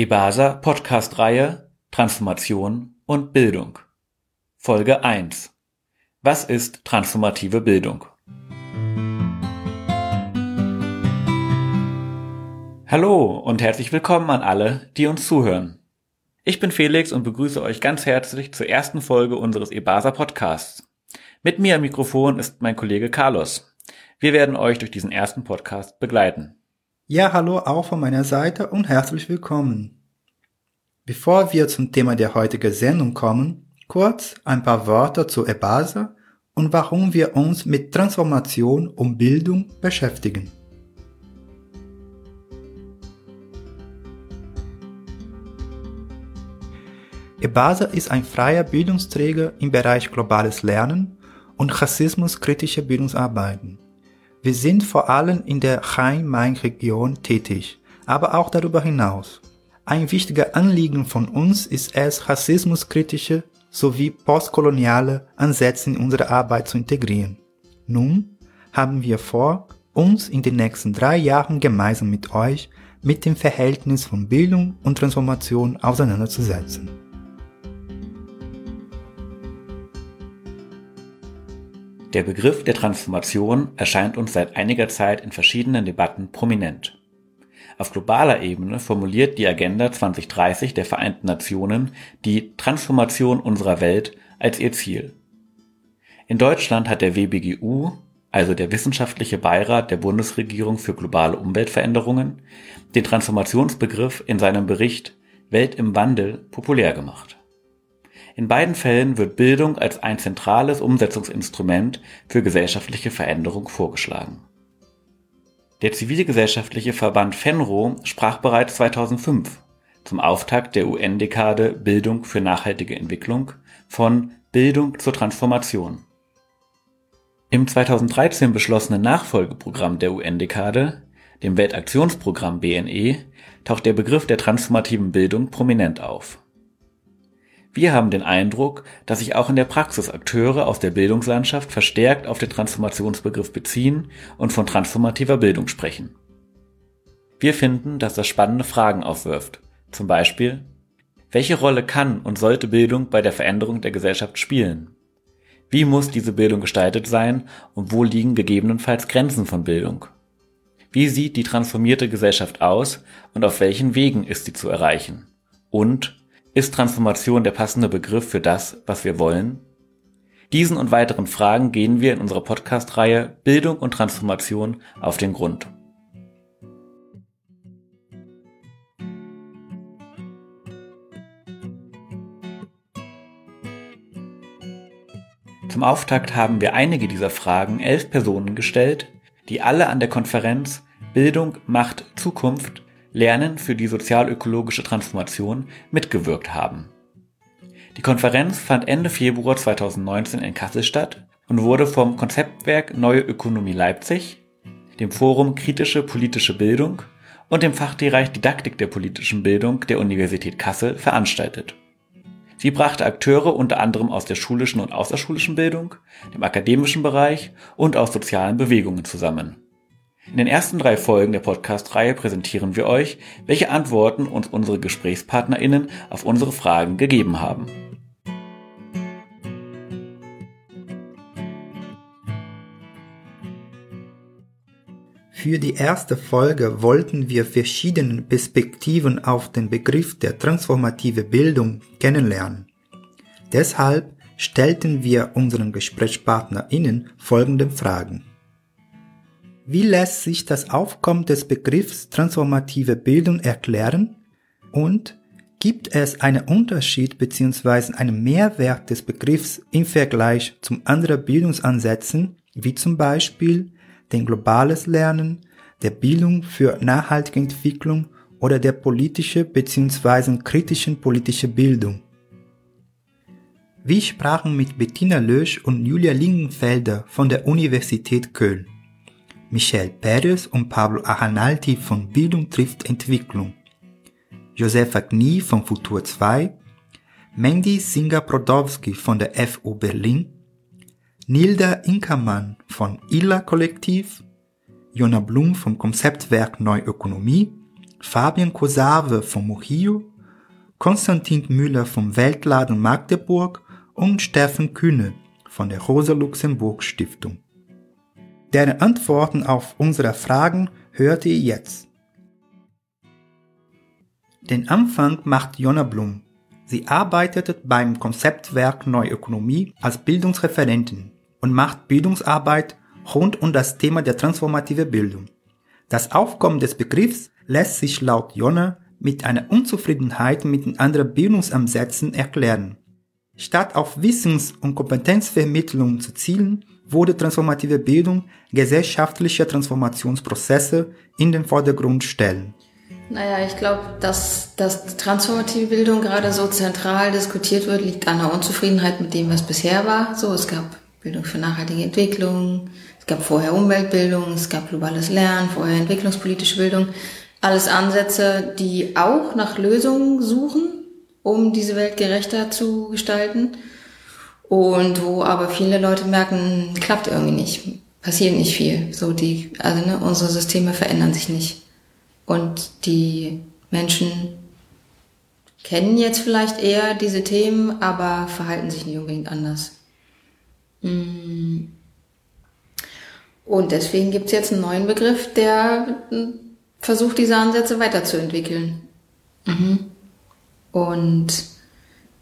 EBASA Podcast-Reihe Transformation und Bildung. Folge 1. Was ist transformative Bildung? Hallo und herzlich willkommen an alle, die uns zuhören. Ich bin Felix und begrüße euch ganz herzlich zur ersten Folge unseres EBASA Podcasts. Mit mir am Mikrofon ist mein Kollege Carlos. Wir werden euch durch diesen ersten Podcast begleiten. Ja, hallo auch von meiner Seite und herzlich willkommen. Bevor wir zum Thema der heutigen Sendung kommen, kurz ein paar Worte zu EBASA und warum wir uns mit Transformation und Bildung beschäftigen. EBASA ist ein freier Bildungsträger im Bereich globales Lernen und rassismuskritische Bildungsarbeiten. Wir sind vor allem in der Rhein-Main-Region tätig, aber auch darüber hinaus. Ein wichtiger Anliegen von uns ist es, rassismuskritische sowie postkoloniale Ansätze in unsere Arbeit zu integrieren. Nun haben wir vor, uns in den nächsten drei Jahren gemeinsam mit euch mit dem Verhältnis von Bildung und Transformation auseinanderzusetzen. Der Begriff der Transformation erscheint uns seit einiger Zeit in verschiedenen Debatten prominent. Auf globaler Ebene formuliert die Agenda 2030 der Vereinten Nationen die Transformation unserer Welt als ihr Ziel. In Deutschland hat der WBGU, also der Wissenschaftliche Beirat der Bundesregierung für globale Umweltveränderungen, den Transformationsbegriff in seinem Bericht Welt im Wandel populär gemacht in beiden Fällen wird Bildung als ein zentrales Umsetzungsinstrument für gesellschaftliche Veränderung vorgeschlagen. Der zivilgesellschaftliche Verband Fenro sprach bereits 2005 zum Auftakt der UN-Dekade Bildung für nachhaltige Entwicklung von Bildung zur Transformation. Im 2013 beschlossenen Nachfolgeprogramm der UN-Dekade, dem Weltaktionsprogramm BNE, taucht der Begriff der transformativen Bildung prominent auf wir haben den Eindruck, dass sich auch in der Praxis Akteure aus der Bildungslandschaft verstärkt auf den Transformationsbegriff beziehen und von transformativer Bildung sprechen. Wir finden, dass das spannende Fragen aufwirft. Zum Beispiel, welche Rolle kann und sollte Bildung bei der Veränderung der Gesellschaft spielen? Wie muss diese Bildung gestaltet sein und wo liegen gegebenenfalls Grenzen von Bildung? Wie sieht die transformierte Gesellschaft aus und auf welchen Wegen ist sie zu erreichen? Und ist Transformation der passende Begriff für das, was wir wollen? Diesen und weiteren Fragen gehen wir in unserer Podcast-Reihe Bildung und Transformation auf den Grund. Zum Auftakt haben wir einige dieser Fragen elf Personen gestellt, die alle an der Konferenz Bildung macht Zukunft Lernen für die sozialökologische Transformation mitgewirkt haben. Die Konferenz fand Ende Februar 2019 in Kassel statt und wurde vom Konzeptwerk Neue Ökonomie Leipzig, dem Forum Kritische politische Bildung und dem Fachbereich Didaktik der politischen Bildung der Universität Kassel veranstaltet. Sie brachte Akteure unter anderem aus der schulischen und außerschulischen Bildung, dem akademischen Bereich und aus sozialen Bewegungen zusammen. In den ersten drei Folgen der Podcast-Reihe präsentieren wir euch, welche Antworten uns unsere GesprächspartnerInnen auf unsere Fragen gegeben haben. Für die erste Folge wollten wir verschiedene Perspektiven auf den Begriff der transformative Bildung kennenlernen. Deshalb stellten wir unseren GesprächspartnerInnen folgende Fragen. Wie lässt sich das Aufkommen des Begriffs transformative Bildung erklären? Und gibt es einen Unterschied bzw. einen Mehrwert des Begriffs im Vergleich zum anderen Bildungsansätzen, wie zum Beispiel den globales Lernen, der Bildung für nachhaltige Entwicklung oder der politische bzw. kritischen politische Bildung? Wir sprachen mit Bettina Lösch und Julia Lingenfelder von der Universität Köln. Michel Pérez und Pablo Ahanalti von Bildung trifft Entwicklung, Josefa Knie von Futur 2, Mandy Singer-Brodowski von der FU Berlin, Nilda Inkermann von ILA Kollektiv, Jona Blum vom Konzeptwerk Neuökonomie. Fabian Kosave vom Mochio, Konstantin Müller vom Weltladen Magdeburg. Und Steffen Kühne von der Rosa Luxemburg Stiftung. Deren Antworten auf unsere Fragen hört ihr jetzt. Den Anfang macht Jonna Blum. Sie arbeitet beim Konzeptwerk Neuökonomie als Bildungsreferentin und macht Bildungsarbeit rund um das Thema der transformative Bildung. Das Aufkommen des Begriffs lässt sich laut Jonna mit einer Unzufriedenheit mit den anderen Bildungsansätzen erklären. Statt auf Wissens- und Kompetenzvermittlung zu zielen, wurde transformative Bildung gesellschaftliche Transformationsprozesse in den Vordergrund stellen. Naja, ich glaube, dass, dass transformative Bildung gerade so zentral diskutiert wird, liegt an der Unzufriedenheit mit dem, was bisher war. So, es gab Bildung für nachhaltige Entwicklung, es gab vorher Umweltbildung, es gab globales Lernen, vorher entwicklungspolitische Bildung. Alles Ansätze, die auch nach Lösungen suchen, um diese Welt gerechter zu gestalten. Und wo aber viele Leute merken, klappt irgendwie nicht, passiert nicht viel. So die, also ne, unsere Systeme verändern sich nicht. Und die Menschen kennen jetzt vielleicht eher diese Themen, aber verhalten sich nicht unbedingt anders. Mm. Und deswegen gibt es jetzt einen neuen Begriff, der versucht, diese Ansätze weiterzuentwickeln. Mhm. Und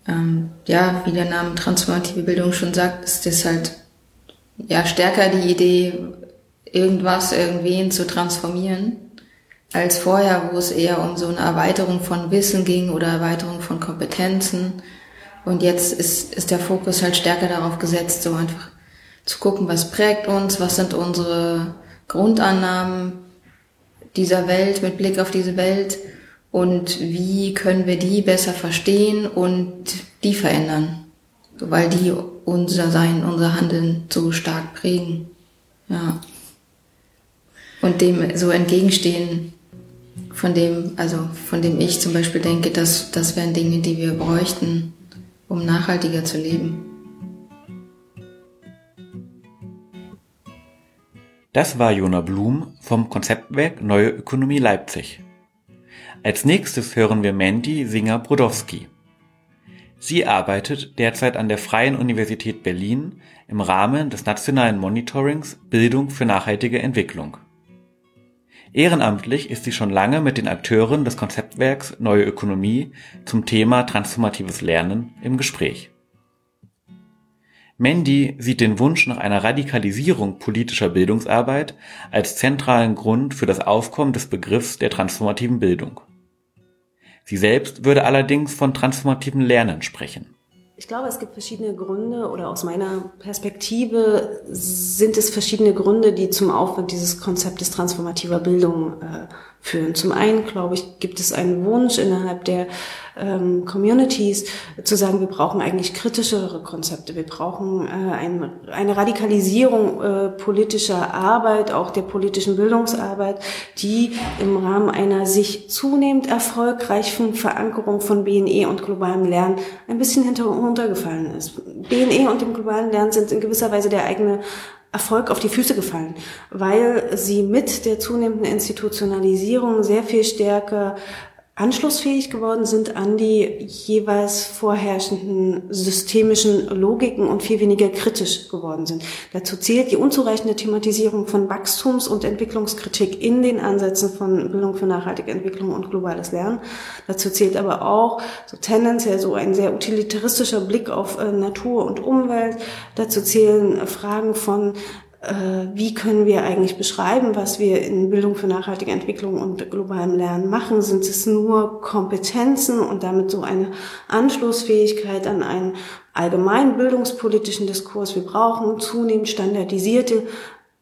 ähm, ja, wie der Name transformative Bildung schon sagt, ist das halt ja stärker die Idee, irgendwas, irgendwen zu transformieren, als vorher, wo es eher um so eine Erweiterung von Wissen ging oder Erweiterung von Kompetenzen. Und jetzt ist, ist der Fokus halt stärker darauf gesetzt, so einfach zu gucken, was prägt uns, was sind unsere Grundannahmen dieser Welt mit Blick auf diese Welt und wie können wir die besser verstehen und die verändern, weil die unser Sein, unser Handeln so stark prägen. Ja. Und dem so entgegenstehen, von dem, also von dem ich zum Beispiel denke, dass das wären Dinge, die wir bräuchten, um nachhaltiger zu leben. Das war Jona Blum vom Konzeptwerk Neue Ökonomie Leipzig. Als nächstes hören wir Mandy Singer-Brodowski. Sie arbeitet derzeit an der Freien Universität Berlin im Rahmen des nationalen Monitorings Bildung für nachhaltige Entwicklung. Ehrenamtlich ist sie schon lange mit den Akteuren des Konzeptwerks Neue Ökonomie zum Thema transformatives Lernen im Gespräch. Mandy sieht den Wunsch nach einer Radikalisierung politischer Bildungsarbeit als zentralen Grund für das Aufkommen des Begriffs der transformativen Bildung. Sie selbst würde allerdings von transformativem Lernen sprechen. Ich glaube, es gibt verschiedene Gründe oder aus meiner Perspektive sind es verschiedene Gründe, die zum Aufwand dieses Konzeptes transformativer Bildung äh, führen. Zum einen, glaube ich, gibt es einen Wunsch innerhalb der ähm, Communities zu sagen, wir brauchen eigentlich kritischere Konzepte. Wir brauchen äh, ein, eine Radikalisierung äh, politischer Arbeit, auch der politischen Bildungsarbeit, die im Rahmen einer sich zunehmend erfolgreichen Verankerung von BNE und globalem Lernen ein bisschen hinter, runtergefallen ist. BNE und dem globalen Lernen sind in gewisser Weise der eigene Erfolg auf die Füße gefallen, weil sie mit der zunehmenden Institutionalisierung sehr viel stärker anschlussfähig geworden sind an die jeweils vorherrschenden systemischen Logiken und viel weniger kritisch geworden sind. Dazu zählt die unzureichende Thematisierung von Wachstums- und Entwicklungskritik in den Ansätzen von Bildung für nachhaltige Entwicklung und globales Lernen. Dazu zählt aber auch so tendenziell so ein sehr utilitaristischer Blick auf äh, Natur und Umwelt. Dazu zählen Fragen von wie können wir eigentlich beschreiben, was wir in Bildung für nachhaltige Entwicklung und globalem Lernen machen? Sind es nur Kompetenzen und damit so eine Anschlussfähigkeit an einen allgemeinen bildungspolitischen Diskurs? Wir brauchen zunehmend standardisierte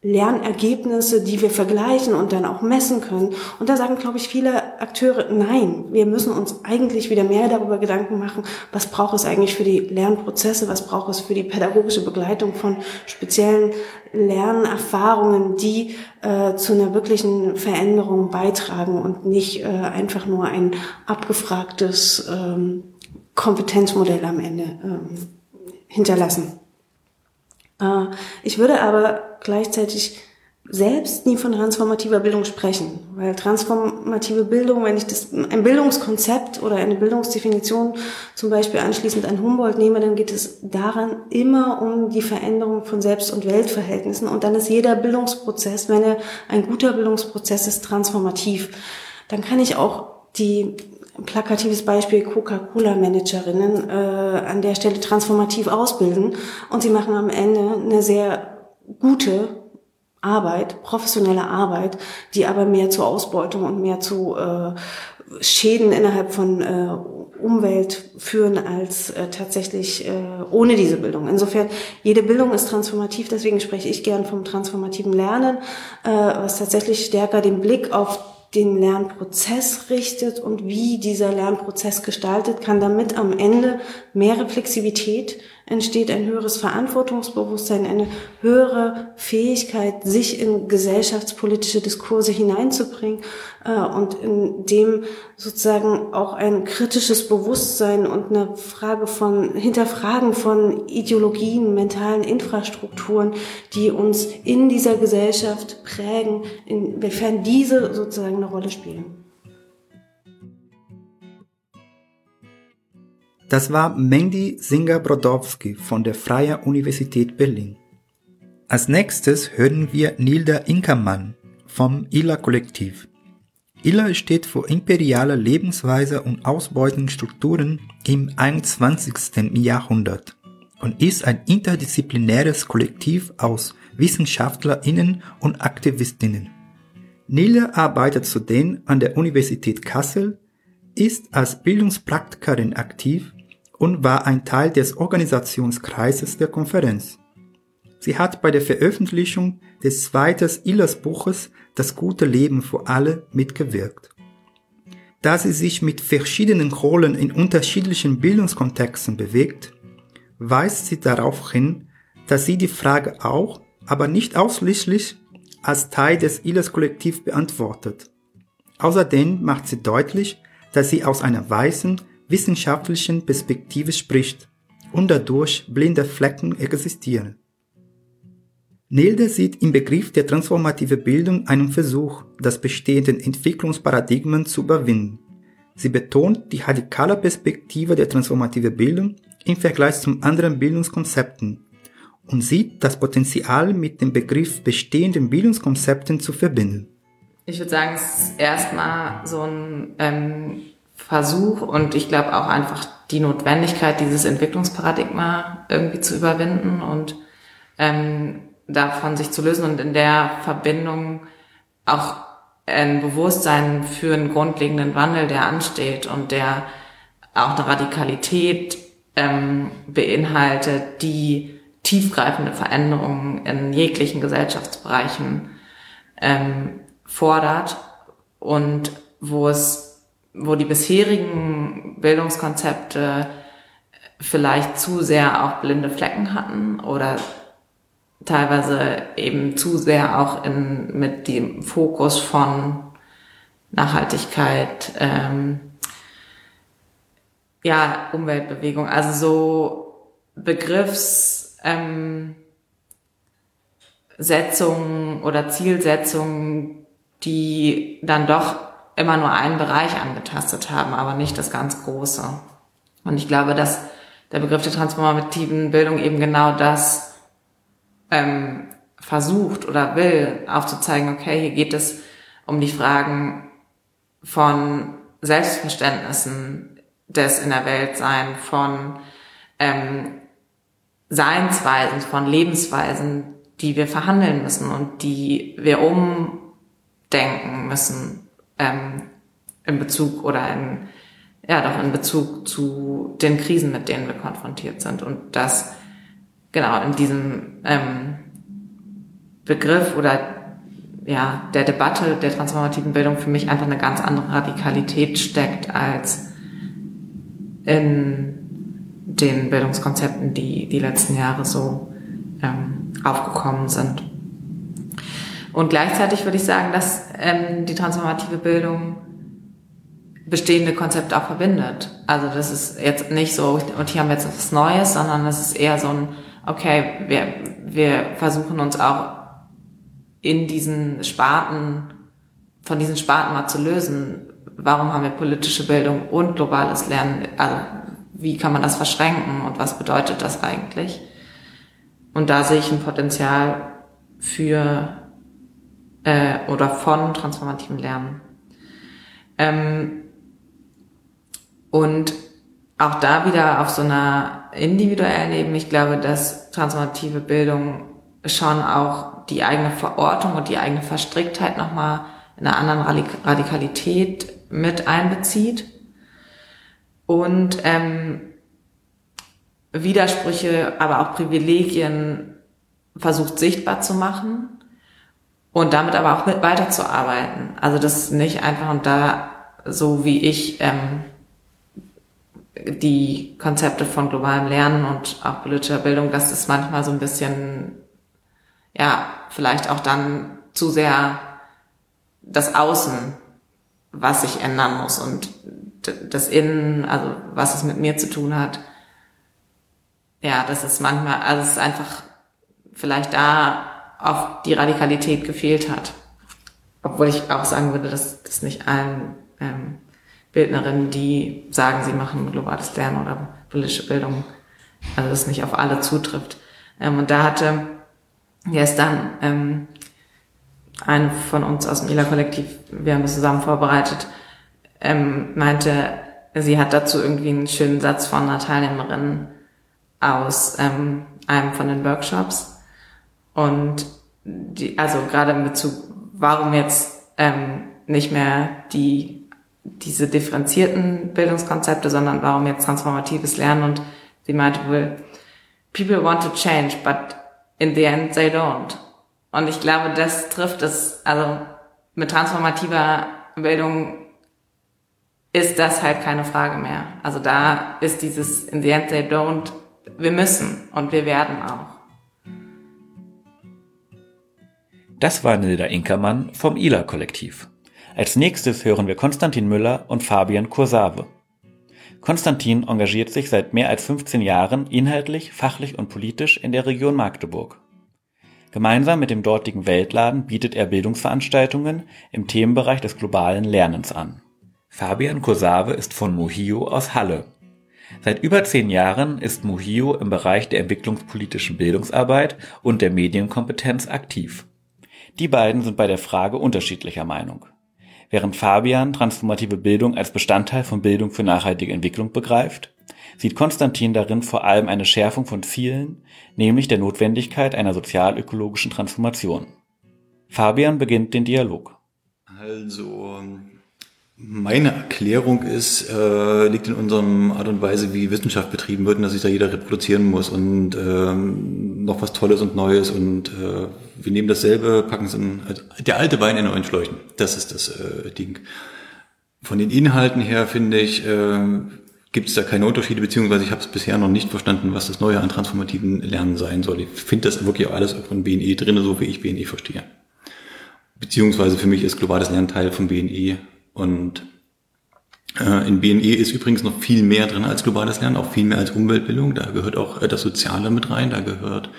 Lernergebnisse, die wir vergleichen und dann auch messen können. Und da sagen, glaube ich, viele Akteure, nein, wir müssen uns eigentlich wieder mehr darüber Gedanken machen, was braucht es eigentlich für die Lernprozesse, was braucht es für die pädagogische Begleitung von speziellen Lernerfahrungen, die äh, zu einer wirklichen Veränderung beitragen und nicht äh, einfach nur ein abgefragtes ähm, Kompetenzmodell am Ende ähm, hinterlassen. Äh, ich würde aber gleichzeitig selbst nie von transformativer Bildung sprechen, weil transformative Bildung, wenn ich das ein Bildungskonzept oder eine Bildungsdefinition zum Beispiel anschließend an Humboldt nehme, dann geht es daran immer um die Veränderung von Selbst- und Weltverhältnissen. Und dann ist jeder Bildungsprozess, wenn er ein guter Bildungsprozess ist, transformativ. Dann kann ich auch die plakatives Beispiel Coca-Cola-Managerinnen äh, an der Stelle transformativ ausbilden. Und sie machen am Ende eine sehr gute Arbeit, professionelle Arbeit, die aber mehr zur Ausbeutung und mehr zu äh, Schäden innerhalb von äh, Umwelt führen als äh, tatsächlich äh, ohne diese Bildung. Insofern, jede Bildung ist transformativ, deswegen spreche ich gern vom transformativen Lernen, äh, was tatsächlich stärker den Blick auf den Lernprozess richtet und wie dieser Lernprozess gestaltet, kann damit am Ende mehr Reflexivität entsteht, ein höheres Verantwortungsbewusstsein, eine höhere Fähigkeit, sich in gesellschaftspolitische Diskurse hineinzubringen äh, und in dem sozusagen auch ein kritisches Bewusstsein und eine Frage von Hinterfragen von Ideologien, mentalen Infrastrukturen, die uns in dieser Gesellschaft prägen, inwiefern diese sozusagen eine Rolle spielen. Das war Mendy Singer-Brodowski von der Freien Universität Berlin. Als nächstes hören wir Nilda Inkermann vom ILA-Kollektiv. ILA steht für imperiale Lebensweise und Ausbeutungsstrukturen im 21. Jahrhundert und ist ein interdisziplinäres Kollektiv aus WissenschaftlerInnen und Aktivistinnen. Nilda arbeitet zudem an der Universität Kassel, ist als Bildungspraktikerin aktiv und war ein Teil des Organisationskreises der Konferenz. Sie hat bei der Veröffentlichung des zweiten Illers Buches Das gute Leben für alle mitgewirkt. Da sie sich mit verschiedenen Rollen in unterschiedlichen Bildungskontexten bewegt, weist sie darauf hin, dass sie die Frage auch, aber nicht ausschließlich als Teil des Illers Kollektiv beantwortet. Außerdem macht sie deutlich, dass sie aus einer weißen, wissenschaftlichen Perspektive spricht und dadurch blinde Flecken existieren. Nilde sieht im Begriff der transformative Bildung einen Versuch, das bestehenden Entwicklungsparadigmen zu überwinden. Sie betont die radikale Perspektive der transformativen Bildung im Vergleich zu anderen Bildungskonzepten und sieht das Potenzial mit dem Begriff bestehenden Bildungskonzepten zu verbinden. Ich würde sagen, es ist erstmal so ein ähm, Versuch und ich glaube auch einfach die Notwendigkeit, dieses Entwicklungsparadigma irgendwie zu überwinden und ähm, davon sich zu lösen und in der Verbindung auch ein Bewusstsein für einen grundlegenden Wandel, der ansteht und der auch eine Radikalität ähm, beinhaltet, die tiefgreifende Veränderungen in jeglichen Gesellschaftsbereichen ähm, fordert und wo es wo die bisherigen Bildungskonzepte vielleicht zu sehr auch blinde Flecken hatten oder teilweise eben zu sehr auch in, mit dem Fokus von Nachhaltigkeit, ähm, ja, Umweltbewegung, also so Begriffssetzungen ähm, oder Zielsetzungen, die dann doch immer nur einen Bereich angetastet haben, aber nicht das ganz Große. Und ich glaube, dass der Begriff der transformativen Bildung eben genau das ähm, versucht oder will, aufzuzeigen, okay, hier geht es um die Fragen von Selbstverständnissen des in der Welt sein, von ähm, Seinsweisen, von Lebensweisen, die wir verhandeln müssen und die wir umdenken müssen ähm, in Bezug oder in, ja doch in Bezug zu den Krisen, mit denen wir konfrontiert sind. Und das genau in diesem ähm, Begriff oder ja, der Debatte der transformativen Bildung für mich einfach eine ganz andere Radikalität steckt als in den Bildungskonzepten, die die letzten Jahre so ähm, aufgekommen sind. Und gleichzeitig würde ich sagen, dass ähm, die transformative Bildung bestehende Konzepte auch verbindet. Also das ist jetzt nicht so, und hier haben wir jetzt was Neues, sondern das ist eher so ein, okay, wir, wir versuchen uns auch in diesen Sparten, von diesen Sparten mal zu lösen. Warum haben wir politische Bildung und globales Lernen? Also, wie kann man das verschränken und was bedeutet das eigentlich? Und da sehe ich ein Potenzial für äh, oder von transformativem Lernen. Ähm, und auch da wieder auf so einer individuellen Ebene, ich glaube, dass transformative Bildung schon auch die eigene Verortung und die eigene Verstricktheit nochmal in einer anderen Radikalität mit einbezieht und ähm, Widersprüche, aber auch Privilegien versucht sichtbar zu machen und damit aber auch mit weiterzuarbeiten. Also das ist nicht einfach und da so wie ich ähm, die Konzepte von globalem Lernen und auch politischer Bildung, dass das manchmal so ein bisschen, ja, vielleicht auch dann zu sehr das Außen, was sich ändern muss und das Innen, also was es mit mir zu tun hat. Ja, das ist manchmal, also es ist einfach vielleicht da auf die Radikalität gefehlt hat. Obwohl ich auch sagen würde, dass das nicht allen ähm, Bildnerinnen, die sagen, sie machen globales Lernen oder politische Bildung, also das nicht auf alle zutrifft. Ähm, und da hatte gestern ähm, eine von uns aus dem ILA-Kollektiv, wir haben das zusammen vorbereitet, ähm, meinte, sie hat dazu irgendwie einen schönen Satz von einer Teilnehmerin aus ähm, einem von den Workshops. Und die, also gerade in Bezug, warum jetzt ähm, nicht mehr die diese differenzierten Bildungskonzepte, sondern warum jetzt transformatives Lernen und sie meinte wohl, people want to change, but in the end they don't. Und ich glaube, das trifft es, also mit transformativer Bildung ist das halt keine Frage mehr. Also da ist dieses in the end they don't, wir müssen und wir werden auch. Das war Nilda Inkermann vom ILA-Kollektiv. Als nächstes hören wir Konstantin Müller und Fabian Kursave. Konstantin engagiert sich seit mehr als 15 Jahren inhaltlich, fachlich und politisch in der Region Magdeburg. Gemeinsam mit dem dortigen Weltladen bietet er Bildungsveranstaltungen im Themenbereich des globalen Lernens an. Fabian Kursave ist von Mohio aus Halle. Seit über zehn Jahren ist Mohio im Bereich der entwicklungspolitischen Bildungsarbeit und der Medienkompetenz aktiv. Die beiden sind bei der Frage unterschiedlicher Meinung. Während Fabian transformative Bildung als Bestandteil von Bildung für nachhaltige Entwicklung begreift, sieht Konstantin darin vor allem eine Schärfung von Zielen, nämlich der Notwendigkeit einer sozialökologischen Transformation. Fabian beginnt den Dialog. Also meine Erklärung ist, äh, liegt in unserem Art und Weise, wie Wissenschaft betrieben wird, und dass sich da jeder reproduzieren muss und ähm, noch was Tolles und Neues und äh, wir nehmen dasselbe, packen es in also der alte Wein in neuen Schläuchen. Das ist das äh, Ding. Von den Inhalten her finde ich, äh, gibt es da keine Unterschiede, beziehungsweise ich habe es bisher noch nicht verstanden, was das Neue an transformativen Lernen sein soll. Ich finde das wirklich alles von BNE drin, so wie ich BNE verstehe. Beziehungsweise für mich ist globales Lernen Teil von BNE und in BNE ist übrigens noch viel mehr drin als globales Lernen, auch viel mehr als Umweltbildung. Da gehört auch äh, das Soziale mit rein, da gehört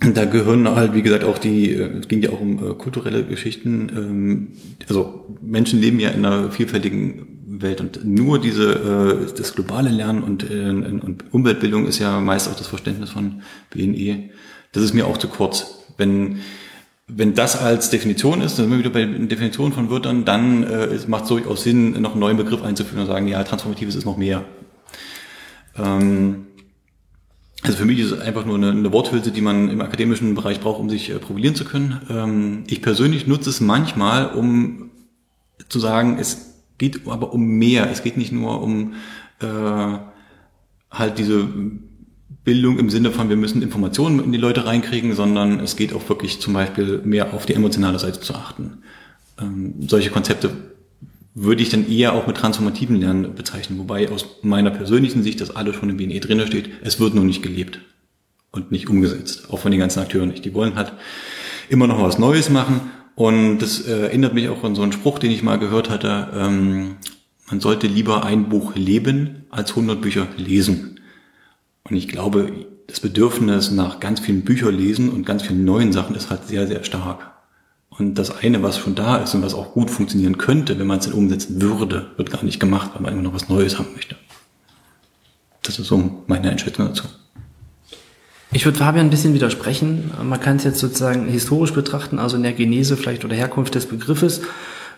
da gehören halt, wie gesagt, auch die, äh, es ging ja auch um äh, kulturelle Geschichten. Ähm, also Menschen leben ja in einer vielfältigen Welt und nur diese, äh, das globale Lernen und, äh, und Umweltbildung ist ja meist auch das Verständnis von BNE. Das ist mir auch zu kurz. Wenn wenn das als Definition ist, dann sind wir wieder bei Definition von Wörtern, dann äh, macht es durchaus Sinn, noch einen neuen Begriff einzuführen und sagen, ja, Transformatives ist noch mehr. Ähm, also für mich ist es einfach nur eine, eine, Worthülse, die man im akademischen Bereich braucht, um sich äh, profilieren zu können. Ähm, ich persönlich nutze es manchmal, um zu sagen, es geht aber um mehr. Es geht nicht nur um äh, halt diese Bildung im Sinne von, wir müssen Informationen in die Leute reinkriegen, sondern es geht auch wirklich zum Beispiel mehr auf die emotionale Seite zu achten. Ähm, solche Konzepte würde ich dann eher auch mit transformativen Lernen bezeichnen, wobei aus meiner persönlichen Sicht das alles schon im BNE drin steht. Es wird nur nicht gelebt und nicht umgesetzt, auch von den ganzen Akteuren nicht. Die wollen halt immer noch was Neues machen und das äh, erinnert mich auch an so einen Spruch, den ich mal gehört hatte. Ähm, man sollte lieber ein Buch leben als 100 Bücher lesen. Und ich glaube, das Bedürfnis nach ganz vielen Büchern lesen und ganz vielen neuen Sachen ist halt sehr, sehr stark. Und das eine, was schon da ist und was auch gut funktionieren könnte, wenn man es dann umsetzen würde, wird gar nicht gemacht, weil man immer noch was Neues haben möchte. Das ist so meine Einschätzung dazu. Ich würde Fabian ein bisschen widersprechen. Man kann es jetzt sozusagen historisch betrachten, also in der Genese vielleicht oder Herkunft des Begriffes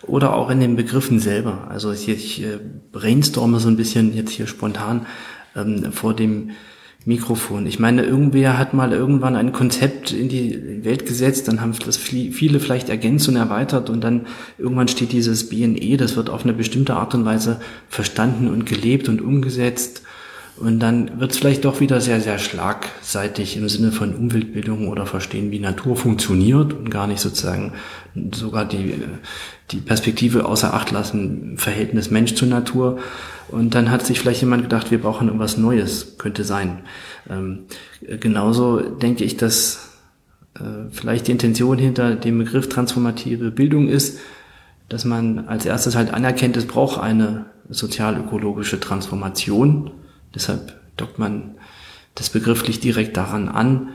oder auch in den Begriffen selber. Also ich, ich äh, brainstorme so ein bisschen jetzt hier spontan ähm, vor dem Mikrofon. Ich meine, irgendwer hat mal irgendwann ein Konzept in die Welt gesetzt, dann haben das viele vielleicht ergänzt und erweitert und dann irgendwann steht dieses BNE, das wird auf eine bestimmte Art und Weise verstanden und gelebt und umgesetzt und dann wird es vielleicht doch wieder sehr, sehr schlagseitig im Sinne von Umweltbildung oder verstehen, wie Natur funktioniert und gar nicht sozusagen sogar die, die Perspektive außer Acht lassen, Verhältnis Mensch zur Natur. Und dann hat sich vielleicht jemand gedacht, wir brauchen irgendwas Neues, könnte sein. Ähm, genauso denke ich, dass äh, vielleicht die Intention hinter dem Begriff transformative Bildung ist, dass man als erstes halt anerkennt, es braucht eine sozial-ökologische Transformation Deshalb dockt man das begrifflich direkt daran an.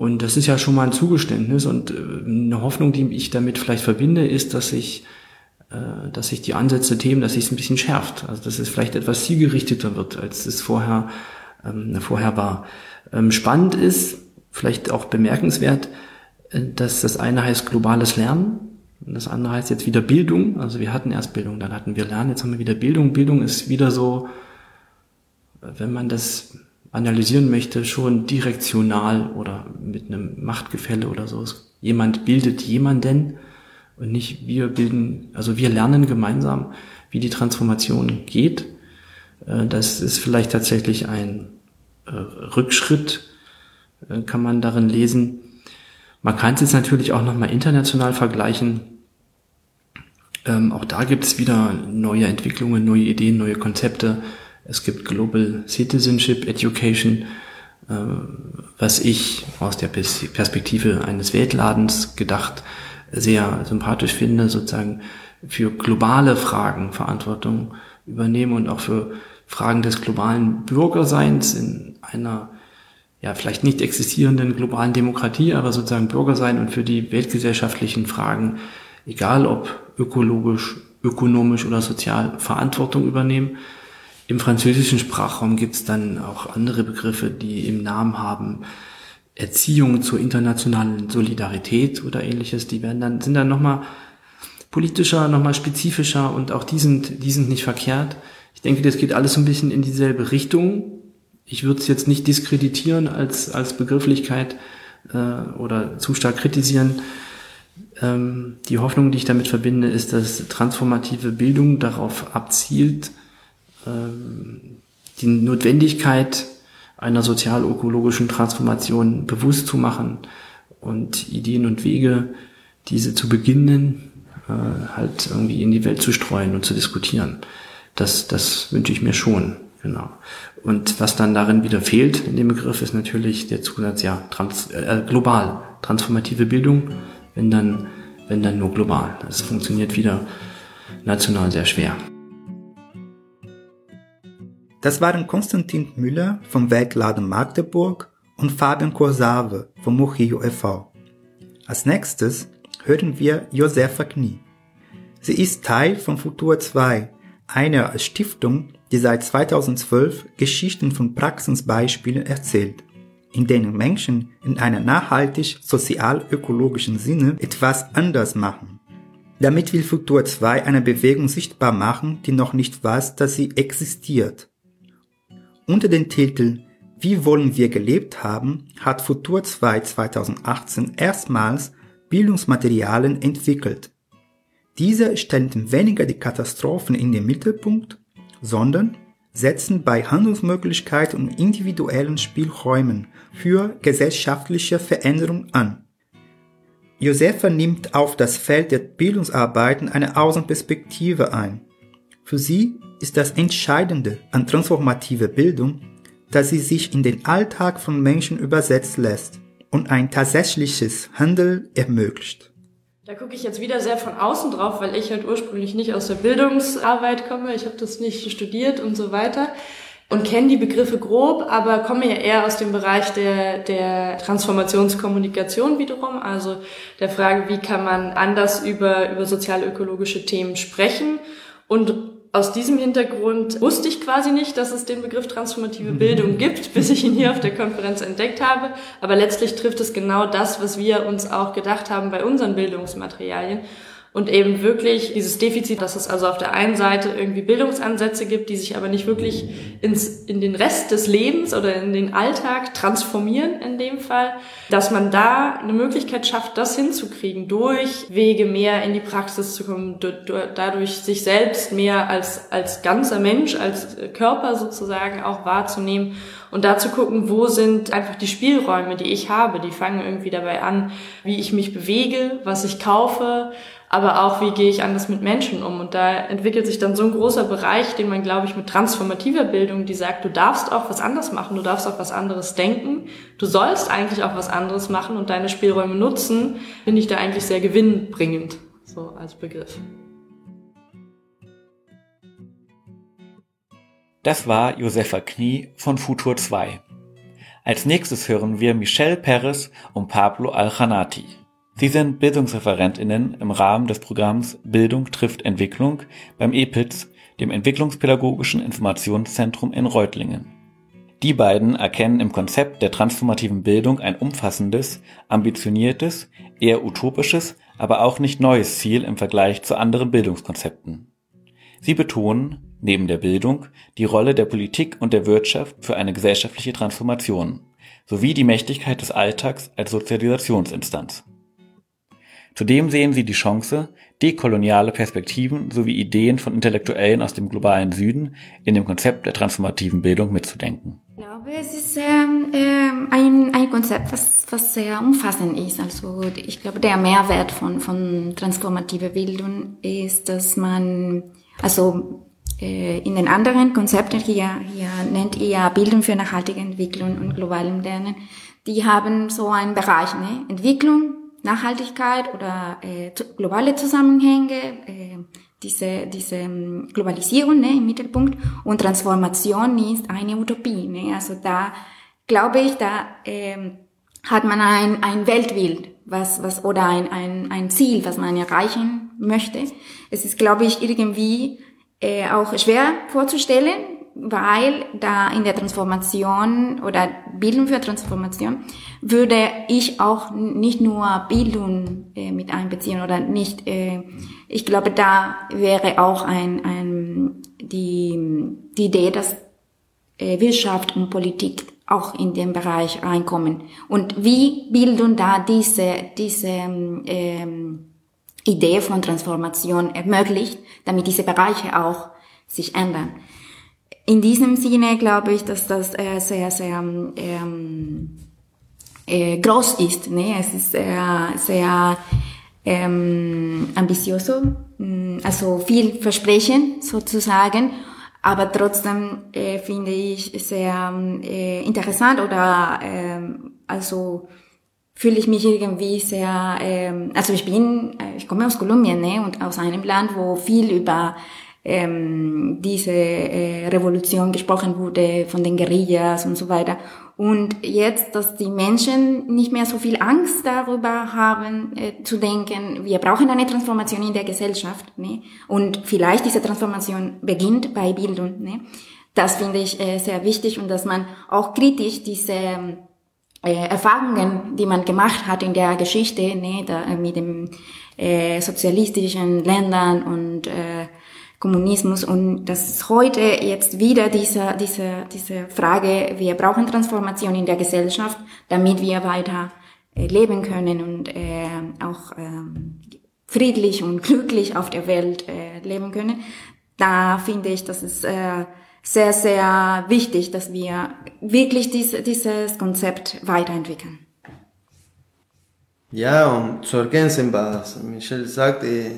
Und das ist ja schon mal ein Zugeständnis und äh, eine Hoffnung, die ich damit vielleicht verbinde, ist, dass sich, äh, dass sich die Ansätze, Themen, dass sich es ein bisschen schärft. Also dass es vielleicht etwas zielgerichteter wird, als es vorher, ähm, vorher war. Ähm, spannend ist, vielleicht auch bemerkenswert, äh, dass das eine heißt globales Lernen und das andere heißt jetzt wieder Bildung. Also wir hatten erst Bildung, dann hatten wir Lernen, jetzt haben wir wieder Bildung. Bildung ist wieder so, wenn man das analysieren möchte, schon direktional oder mit einem Machtgefälle oder so. Jemand bildet jemanden und nicht wir bilden, also wir lernen gemeinsam, wie die Transformation geht. Äh, das ist vielleicht tatsächlich ein äh, Rückschritt, äh, kann man darin lesen. Man kann es jetzt natürlich auch nochmal international vergleichen. Ähm, auch da gibt es wieder neue Entwicklungen, neue Ideen, neue Konzepte. Es gibt Global Citizenship Education, äh, was ich aus der Perspektive eines Weltladens gedacht sehr sympathisch finde, sozusagen für globale Fragen Verantwortung übernehmen und auch für Fragen des globalen Bürgerseins in einer ja vielleicht nicht existierenden globalen Demokratie, aber sozusagen Bürgersein und für die weltgesellschaftlichen Fragen, egal ob ökologisch, ökonomisch oder sozial, Verantwortung übernehmen. Im französischen Sprachraum gibt es dann auch andere Begriffe, die im Namen haben. Erziehung zur internationalen Solidarität oder ähnliches, die werden dann, sind dann nochmal politischer, nochmal spezifischer und auch die sind, die sind nicht verkehrt. Ich denke, das geht alles so ein bisschen in dieselbe Richtung. Ich würde es jetzt nicht diskreditieren als, als Begrifflichkeit äh, oder zu stark kritisieren. Ähm, die Hoffnung, die ich damit verbinde, ist, dass transformative Bildung darauf abzielt, die Notwendigkeit einer sozial-ökologischen Transformation bewusst zu machen und Ideen und Wege, diese zu beginnen, äh, halt irgendwie in die Welt zu streuen und zu diskutieren. Das, das wünsche ich mir schon, genau. Und was dann darin wieder fehlt in dem Begriff ist natürlich der Zusatz, ja, trans, äh, global, transformative Bildung, wenn dann, wenn dann nur global. Das funktioniert wieder national sehr schwer. Das waren Konstantin Müller vom Weltladen Magdeburg und Fabian Korsave vom Mochio e.V. Als nächstes hören wir Josefa Knie. Sie ist Teil von Futur 2, einer Stiftung, die seit 2012 Geschichten von Praxisbeispielen erzählt, in denen Menschen in einer nachhaltig sozial-ökologischen Sinne etwas anders machen. Damit will Futur 2 eine Bewegung sichtbar machen, die noch nicht weiß, dass sie existiert. Unter dem Titel Wie wollen wir gelebt haben hat Futur 2 2018 erstmals Bildungsmaterialien entwickelt. Diese stellen weniger die Katastrophen in den Mittelpunkt, sondern setzen bei Handlungsmöglichkeiten und individuellen Spielräumen für gesellschaftliche Veränderung an. Josefa nimmt auf das Feld der Bildungsarbeiten eine Außenperspektive ein. Für sie ist das Entscheidende an transformativer Bildung, dass sie sich in den Alltag von Menschen übersetzt lässt und ein tatsächliches Handeln ermöglicht. Da gucke ich jetzt wieder sehr von außen drauf, weil ich halt ursprünglich nicht aus der Bildungsarbeit komme. Ich habe das nicht studiert und so weiter. und kenne die Begriffe grob, aber komme ja eher aus dem Bereich der, der Transformationskommunikation wiederum, also der Frage, wie kann man anders über, über sozial-ökologische Themen sprechen und aus diesem Hintergrund wusste ich quasi nicht, dass es den Begriff transformative Bildung gibt, bis ich ihn hier auf der Konferenz entdeckt habe. Aber letztlich trifft es genau das, was wir uns auch gedacht haben bei unseren Bildungsmaterialien und eben wirklich dieses Defizit, dass es also auf der einen Seite irgendwie Bildungsansätze gibt, die sich aber nicht wirklich ins, in den Rest des Lebens oder in den Alltag transformieren in dem Fall, dass man da eine Möglichkeit schafft, das hinzukriegen, durch Wege mehr in die Praxis zu kommen, dadurch sich selbst mehr als, als ganzer Mensch, als Körper sozusagen auch wahrzunehmen und da zu gucken, wo sind einfach die Spielräume, die ich habe, die fangen irgendwie dabei an, wie ich mich bewege, was ich kaufe, aber auch, wie gehe ich anders mit Menschen um. Und da entwickelt sich dann so ein großer Bereich, den man, glaube ich, mit transformativer Bildung, die sagt, du darfst auch was anderes machen, du darfst auch was anderes denken, du sollst eigentlich auch was anderes machen und deine Spielräume nutzen, finde ich da eigentlich sehr gewinnbringend, so als Begriff. Das war Josefa Knie von Futur 2. Als nächstes hören wir Michelle Perez und Pablo Aljanati. Sie sind Bildungsreferentinnen im Rahmen des Programms Bildung trifft Entwicklung beim EPITS, dem Entwicklungspädagogischen Informationszentrum in Reutlingen. Die beiden erkennen im Konzept der transformativen Bildung ein umfassendes, ambitioniertes, eher utopisches, aber auch nicht neues Ziel im Vergleich zu anderen Bildungskonzepten. Sie betonen, neben der Bildung, die Rolle der Politik und der Wirtschaft für eine gesellschaftliche Transformation sowie die Mächtigkeit des Alltags als Sozialisationsinstanz. Zudem sehen sie die Chance, dekoloniale Perspektiven sowie Ideen von Intellektuellen aus dem globalen Süden in dem Konzept der transformativen Bildung mitzudenken. Ich glaube, es ist ähm, ein, ein Konzept, was, was sehr umfassend ist. Also ich glaube, der Mehrwert von, von transformativer Bildung ist, dass man, also äh, in den anderen Konzepten hier, hier nennt ihr Bildung für nachhaltige Entwicklung und globalen Lernen, die haben so einen Bereich, ne? Entwicklung, Nachhaltigkeit oder äh, globale Zusammenhänge, äh, diese, diese ähm, Globalisierung ne, im Mittelpunkt und Transformation ist eine Utopie. Ne? Also da glaube ich, da äh, hat man ein, ein Weltbild, was, was, oder ein, ein, ein Ziel, was man erreichen möchte. Es ist, glaube ich, irgendwie äh, auch schwer vorzustellen, weil da in der Transformation oder Bildung für Transformation würde ich auch nicht nur Bildung äh, mit einbeziehen oder nicht. Äh, ich glaube, da wäre auch ein, ein die, die Idee, dass äh, Wirtschaft und Politik auch in den Bereich reinkommen. Und wie Bildung da diese, diese ähm, Idee von Transformation ermöglicht, damit diese Bereiche auch sich ändern. In diesem Sinne glaube ich, dass das äh, sehr, sehr ähm, äh, groß ist. Ne? Es ist sehr, sehr ähm, ambitioso, mm, also viel Versprechen sozusagen, aber trotzdem äh, finde ich sehr äh, interessant oder äh, also fühle ich mich irgendwie sehr, äh, also ich bin, äh, ich komme aus Kolumbien ne? und aus einem Land, wo viel über ähm, diese äh, Revolution gesprochen wurde, von den Guerillas und so weiter. Und jetzt, dass die Menschen nicht mehr so viel Angst darüber haben, äh, zu denken, wir brauchen eine Transformation in der Gesellschaft. Ne? Und vielleicht diese Transformation beginnt bei Bildung. Ne? Das finde ich äh, sehr wichtig und dass man auch kritisch diese äh, Erfahrungen, die man gemacht hat in der Geschichte, ne, da, mit den äh, sozialistischen Ländern und äh, Kommunismus und dass heute jetzt wieder diese, diese, diese Frage, wir brauchen Transformation in der Gesellschaft, damit wir weiter äh, leben können und äh, auch äh, friedlich und glücklich auf der Welt äh, leben können. Da finde ich, dass es äh, sehr, sehr wichtig, dass wir wirklich diese, dieses Konzept weiterentwickeln. Ja, und zu ergänzen, was Michelle sagte,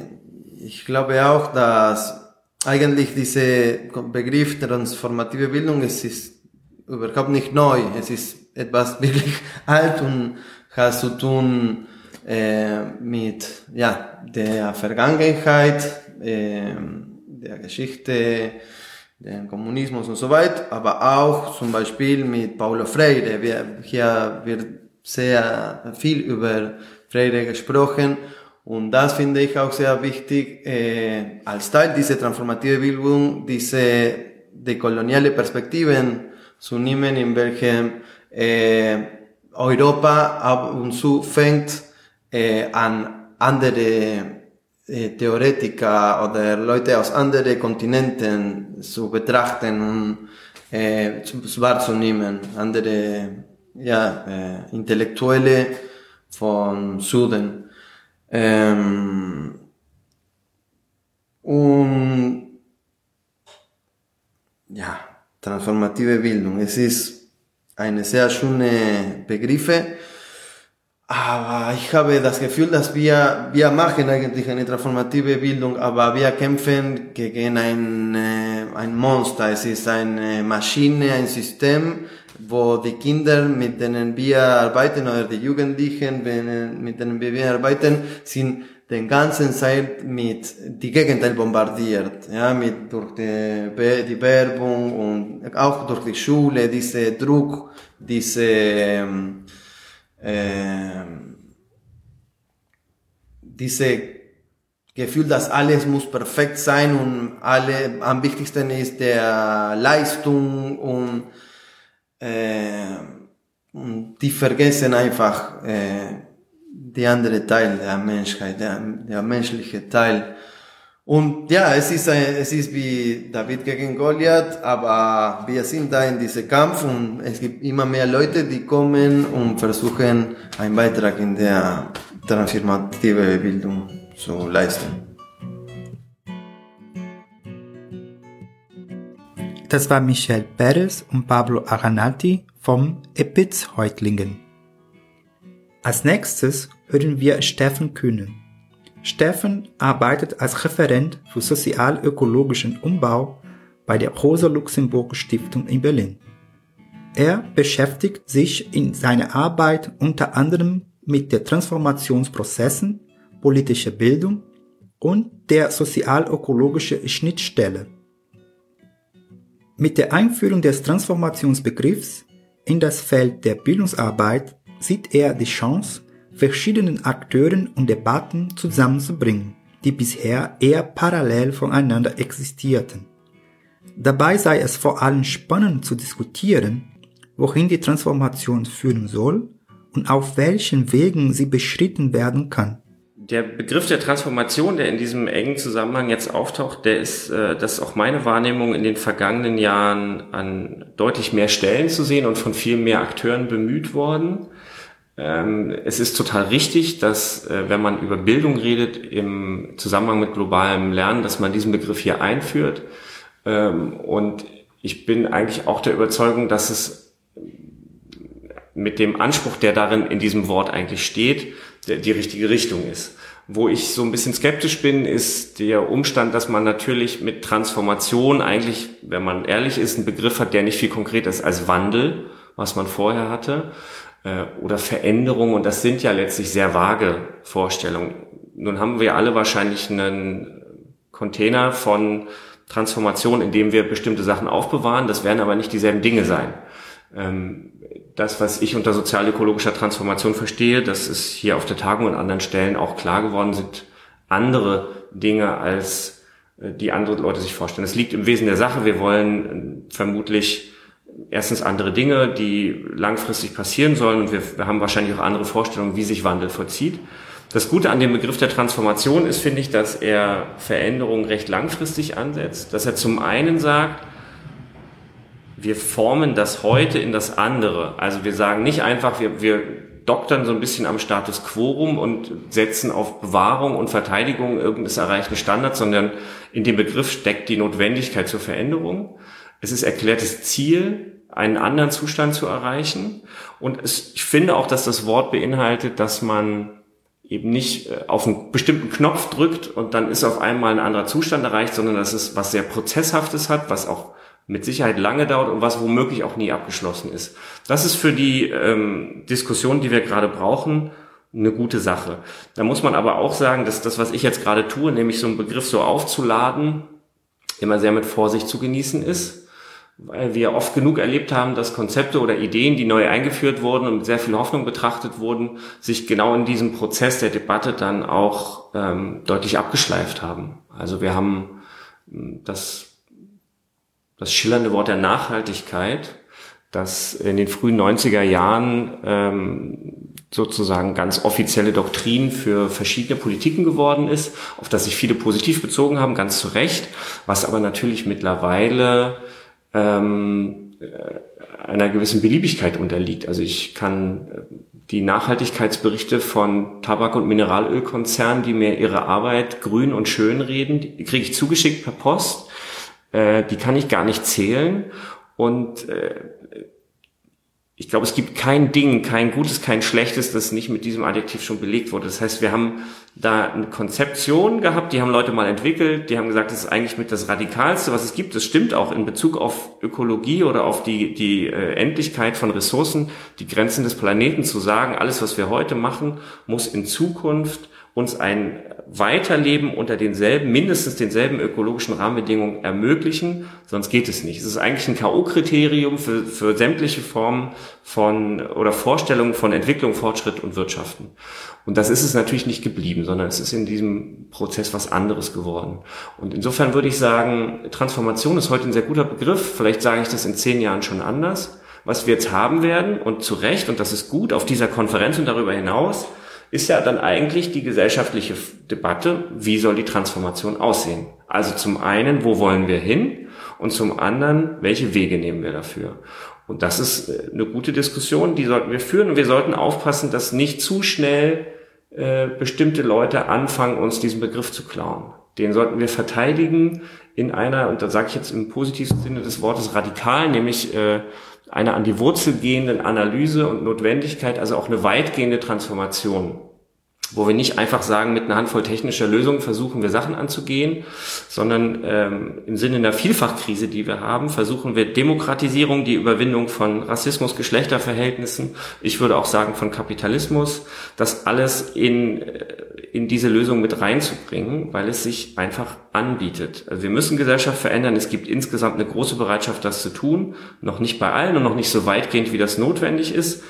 ich glaube auch, dass eigentlich dieser Begriff transformative Bildung, es ist überhaupt nicht neu. Es ist etwas wirklich alt und hat zu tun äh, mit ja, der Vergangenheit, äh, der Geschichte den Kommunismus und so weiter, aber auch zum Beispiel mit Paulo Freire. Wir, hier wird sehr viel über Freire gesprochen und das finde ich auch sehr wichtig, äh, als Teil dieser transformative Bildung, diese dekoloniale Perspektiven zu nehmen, in welchem äh, Europa ab und zu fängt äh, an andere äh, Theoretiker oder Leute aus anderen Kontinenten zu betrachten und äh, zu, wahrzunehmen, andere ja, äh, Intellektuelle von Süden. Ähm, und ja, transformative Bildung. Es ist eine sehr schöne Begriffe aber ich habe das Gefühl, dass wir, wir machen eigentlich eine transformative Bildung, aber wir kämpfen gegen ein, äh, ein Monster. Es ist eine Maschine, ein System, wo die Kinder, mit denen wir arbeiten, oder die Jugendlichen, mit denen wir arbeiten, sind den ganzen Zeit mit die Gegenteil bombardiert, ja, mit durch die, die Werbung und auch durch die Schule, diese Druck, diese, ähm, äh, diese Gefühl, dass alles muss perfekt sein und alle am wichtigsten ist der Leistung und, und die vergessen einfach äh, die andere Teil der Menschheit, der, der menschliche Teil. Und ja, es ist, ein, es ist wie David gegen Goliath, aber wir sind da in diesem Kampf und es gibt immer mehr Leute, die kommen und versuchen, einen Beitrag in der transformative Bildung zu leisten. Das war Michel Perez und Pablo Aranati vom EPIZ Heutlingen. Als nächstes hören wir Steffen Kühnen. Steffen arbeitet als Referent für sozial-ökologischen Umbau bei der Rosa-Luxemburg-Stiftung in Berlin. Er beschäftigt sich in seiner Arbeit unter anderem mit der Transformationsprozessen, politischer Bildung und der sozial-ökologischen Schnittstelle. Mit der Einführung des Transformationsbegriffs in das Feld der Bildungsarbeit sieht er die Chance, verschiedenen Akteuren und Debatten zusammenzubringen, die bisher eher parallel voneinander existierten. Dabei sei es vor allem spannend zu diskutieren, wohin die Transformation führen soll und auf welchen Wegen sie beschritten werden kann. Der Begriff der Transformation, der in diesem engen Zusammenhang jetzt auftaucht, der ist, äh, das ist auch meine Wahrnehmung in den vergangenen Jahren an deutlich mehr Stellen zu sehen und von viel mehr Akteuren bemüht worden. Ähm, es ist total richtig, dass äh, wenn man über Bildung redet im Zusammenhang mit globalem Lernen, dass man diesen Begriff hier einführt. Ähm, und ich bin eigentlich auch der Überzeugung, dass es mit dem Anspruch, der darin in diesem Wort eigentlich steht, die richtige Richtung ist. Wo ich so ein bisschen skeptisch bin, ist der Umstand, dass man natürlich mit Transformation eigentlich, wenn man ehrlich ist, einen Begriff hat, der nicht viel konkreter ist als Wandel, was man vorher hatte äh, oder Veränderung und das sind ja letztlich sehr vage Vorstellungen. Nun haben wir alle wahrscheinlich einen Container von Transformation, in dem wir bestimmte Sachen aufbewahren. Das werden aber nicht dieselben Dinge sein. Ähm, das, was ich unter sozial-ökologischer Transformation verstehe, das ist hier auf der Tagung und anderen Stellen auch klar geworden, sind andere Dinge als äh, die andere Leute sich vorstellen. Es liegt im Wesen der Sache. Wir wollen äh, vermutlich erstens andere Dinge, die langfristig passieren sollen und wir, wir haben wahrscheinlich auch andere Vorstellungen, wie sich Wandel vollzieht. Das Gute an dem Begriff der Transformation ist, finde ich, dass er Veränderungen recht langfristig ansetzt, dass er zum einen sagt, wir formen das heute in das andere. Also wir sagen nicht einfach, wir, wir doktern so ein bisschen am Status quo rum und setzen auf Bewahrung und Verteidigung irgendeines erreichten Standards, sondern in dem Begriff steckt die Notwendigkeit zur Veränderung. Es ist erklärtes Ziel, einen anderen Zustand zu erreichen. Und es, ich finde auch, dass das Wort beinhaltet, dass man eben nicht äh, auf einen bestimmten Knopf drückt und dann ist auf einmal ein anderer Zustand erreicht, sondern dass es was sehr Prozesshaftes hat, was auch mit Sicherheit lange dauert und was womöglich auch nie abgeschlossen ist. Das ist für die ähm, Diskussion, die wir gerade brauchen, eine gute Sache. Da muss man aber auch sagen, dass das, was ich jetzt gerade tue, nämlich so einen Begriff so aufzuladen, immer sehr mit Vorsicht zu genießen ist, weil wir oft genug erlebt haben, dass Konzepte oder Ideen, die neu eingeführt wurden und mit sehr viel Hoffnung betrachtet wurden, sich genau in diesem Prozess der Debatte dann auch ähm, deutlich abgeschleift haben. Also wir haben hm, das, das schillernde Wort der Nachhaltigkeit, das in den frühen 90er Jahren ähm, sozusagen ganz offizielle Doktrin für verschiedene Politiken geworden ist, auf das sich viele positiv bezogen haben, ganz zu Recht, was aber natürlich mittlerweile ähm, äh, einer gewissen Beliebigkeit unterliegt. Also ich kann äh, die Nachhaltigkeitsberichte von Tabak- und Mineralölkonzernen, die mir ihre Arbeit grün und schön reden, kriege ich zugeschickt per Post. Äh, die kann ich gar nicht zählen. Und äh, ich glaube, es gibt kein Ding, kein gutes, kein schlechtes, das nicht mit diesem Adjektiv schon belegt wurde. Das heißt, wir haben da eine Konzeption gehabt, die haben Leute mal entwickelt, die haben gesagt, das ist eigentlich mit das Radikalste, was es gibt. Das stimmt auch in Bezug auf Ökologie oder auf die, die äh, Endlichkeit von Ressourcen, die Grenzen des Planeten zu sagen, alles, was wir heute machen, muss in Zukunft uns ein Weiterleben unter denselben, mindestens denselben ökologischen Rahmenbedingungen ermöglichen, sonst geht es nicht. Es ist eigentlich ein K.O.-Kriterium für, für sämtliche Formen von oder Vorstellungen von Entwicklung, Fortschritt und Wirtschaften. Und das ist es natürlich nicht geblieben, sondern es ist in diesem Prozess was anderes geworden. Und insofern würde ich sagen, Transformation ist heute ein sehr guter Begriff. Vielleicht sage ich das in zehn Jahren schon anders. Was wir jetzt haben werden und zu Recht, und das ist gut auf dieser Konferenz und darüber hinaus, ist ja dann eigentlich die gesellschaftliche Debatte, wie soll die Transformation aussehen? Also zum einen, wo wollen wir hin? Und zum anderen, welche Wege nehmen wir dafür? Und das ist äh, eine gute Diskussion, die sollten wir führen. Und wir sollten aufpassen, dass nicht zu schnell äh, bestimmte Leute anfangen, uns diesen Begriff zu klauen. Den sollten wir verteidigen in einer, und da sage ich jetzt im positivsten Sinne des Wortes radikal, nämlich äh, einer an die Wurzel gehenden Analyse und Notwendigkeit, also auch eine weitgehende Transformation wo wir nicht einfach sagen, mit einer Handvoll technischer Lösungen versuchen wir Sachen anzugehen, sondern ähm, im Sinne einer Vielfachkrise, die wir haben, versuchen wir Demokratisierung, die Überwindung von Rassismus, Geschlechterverhältnissen, ich würde auch sagen von Kapitalismus, das alles in, äh, in diese Lösung mit reinzubringen, weil es sich einfach anbietet. Also wir müssen Gesellschaft verändern. Es gibt insgesamt eine große Bereitschaft, das zu tun. Noch nicht bei allen und noch nicht so weitgehend, wie das notwendig ist.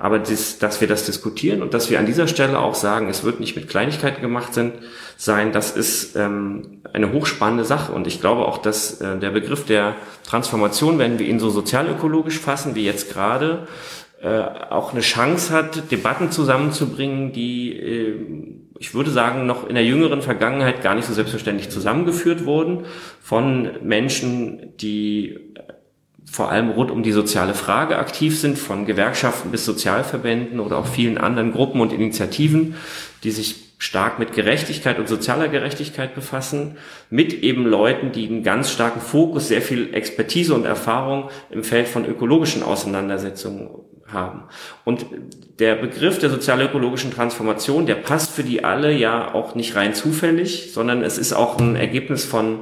Aber das, dass wir das diskutieren und dass wir an dieser Stelle auch sagen, es wird nicht mit Kleinigkeiten gemacht sind, sein, das ist ähm, eine hochspannende Sache. Und ich glaube auch, dass äh, der Begriff der Transformation, wenn wir ihn so sozialökologisch fassen, wie jetzt gerade, äh, auch eine Chance hat, Debatten zusammenzubringen, die, äh, ich würde sagen, noch in der jüngeren Vergangenheit gar nicht so selbstverständlich zusammengeführt wurden von Menschen, die vor allem rund um die soziale Frage aktiv sind, von Gewerkschaften bis Sozialverbänden oder auch vielen anderen Gruppen und Initiativen, die sich stark mit Gerechtigkeit und sozialer Gerechtigkeit befassen, mit eben Leuten, die einen ganz starken Fokus, sehr viel Expertise und Erfahrung im Feld von ökologischen Auseinandersetzungen haben. Und der Begriff der sozial-ökologischen Transformation, der passt für die alle ja auch nicht rein zufällig, sondern es ist auch ein Ergebnis von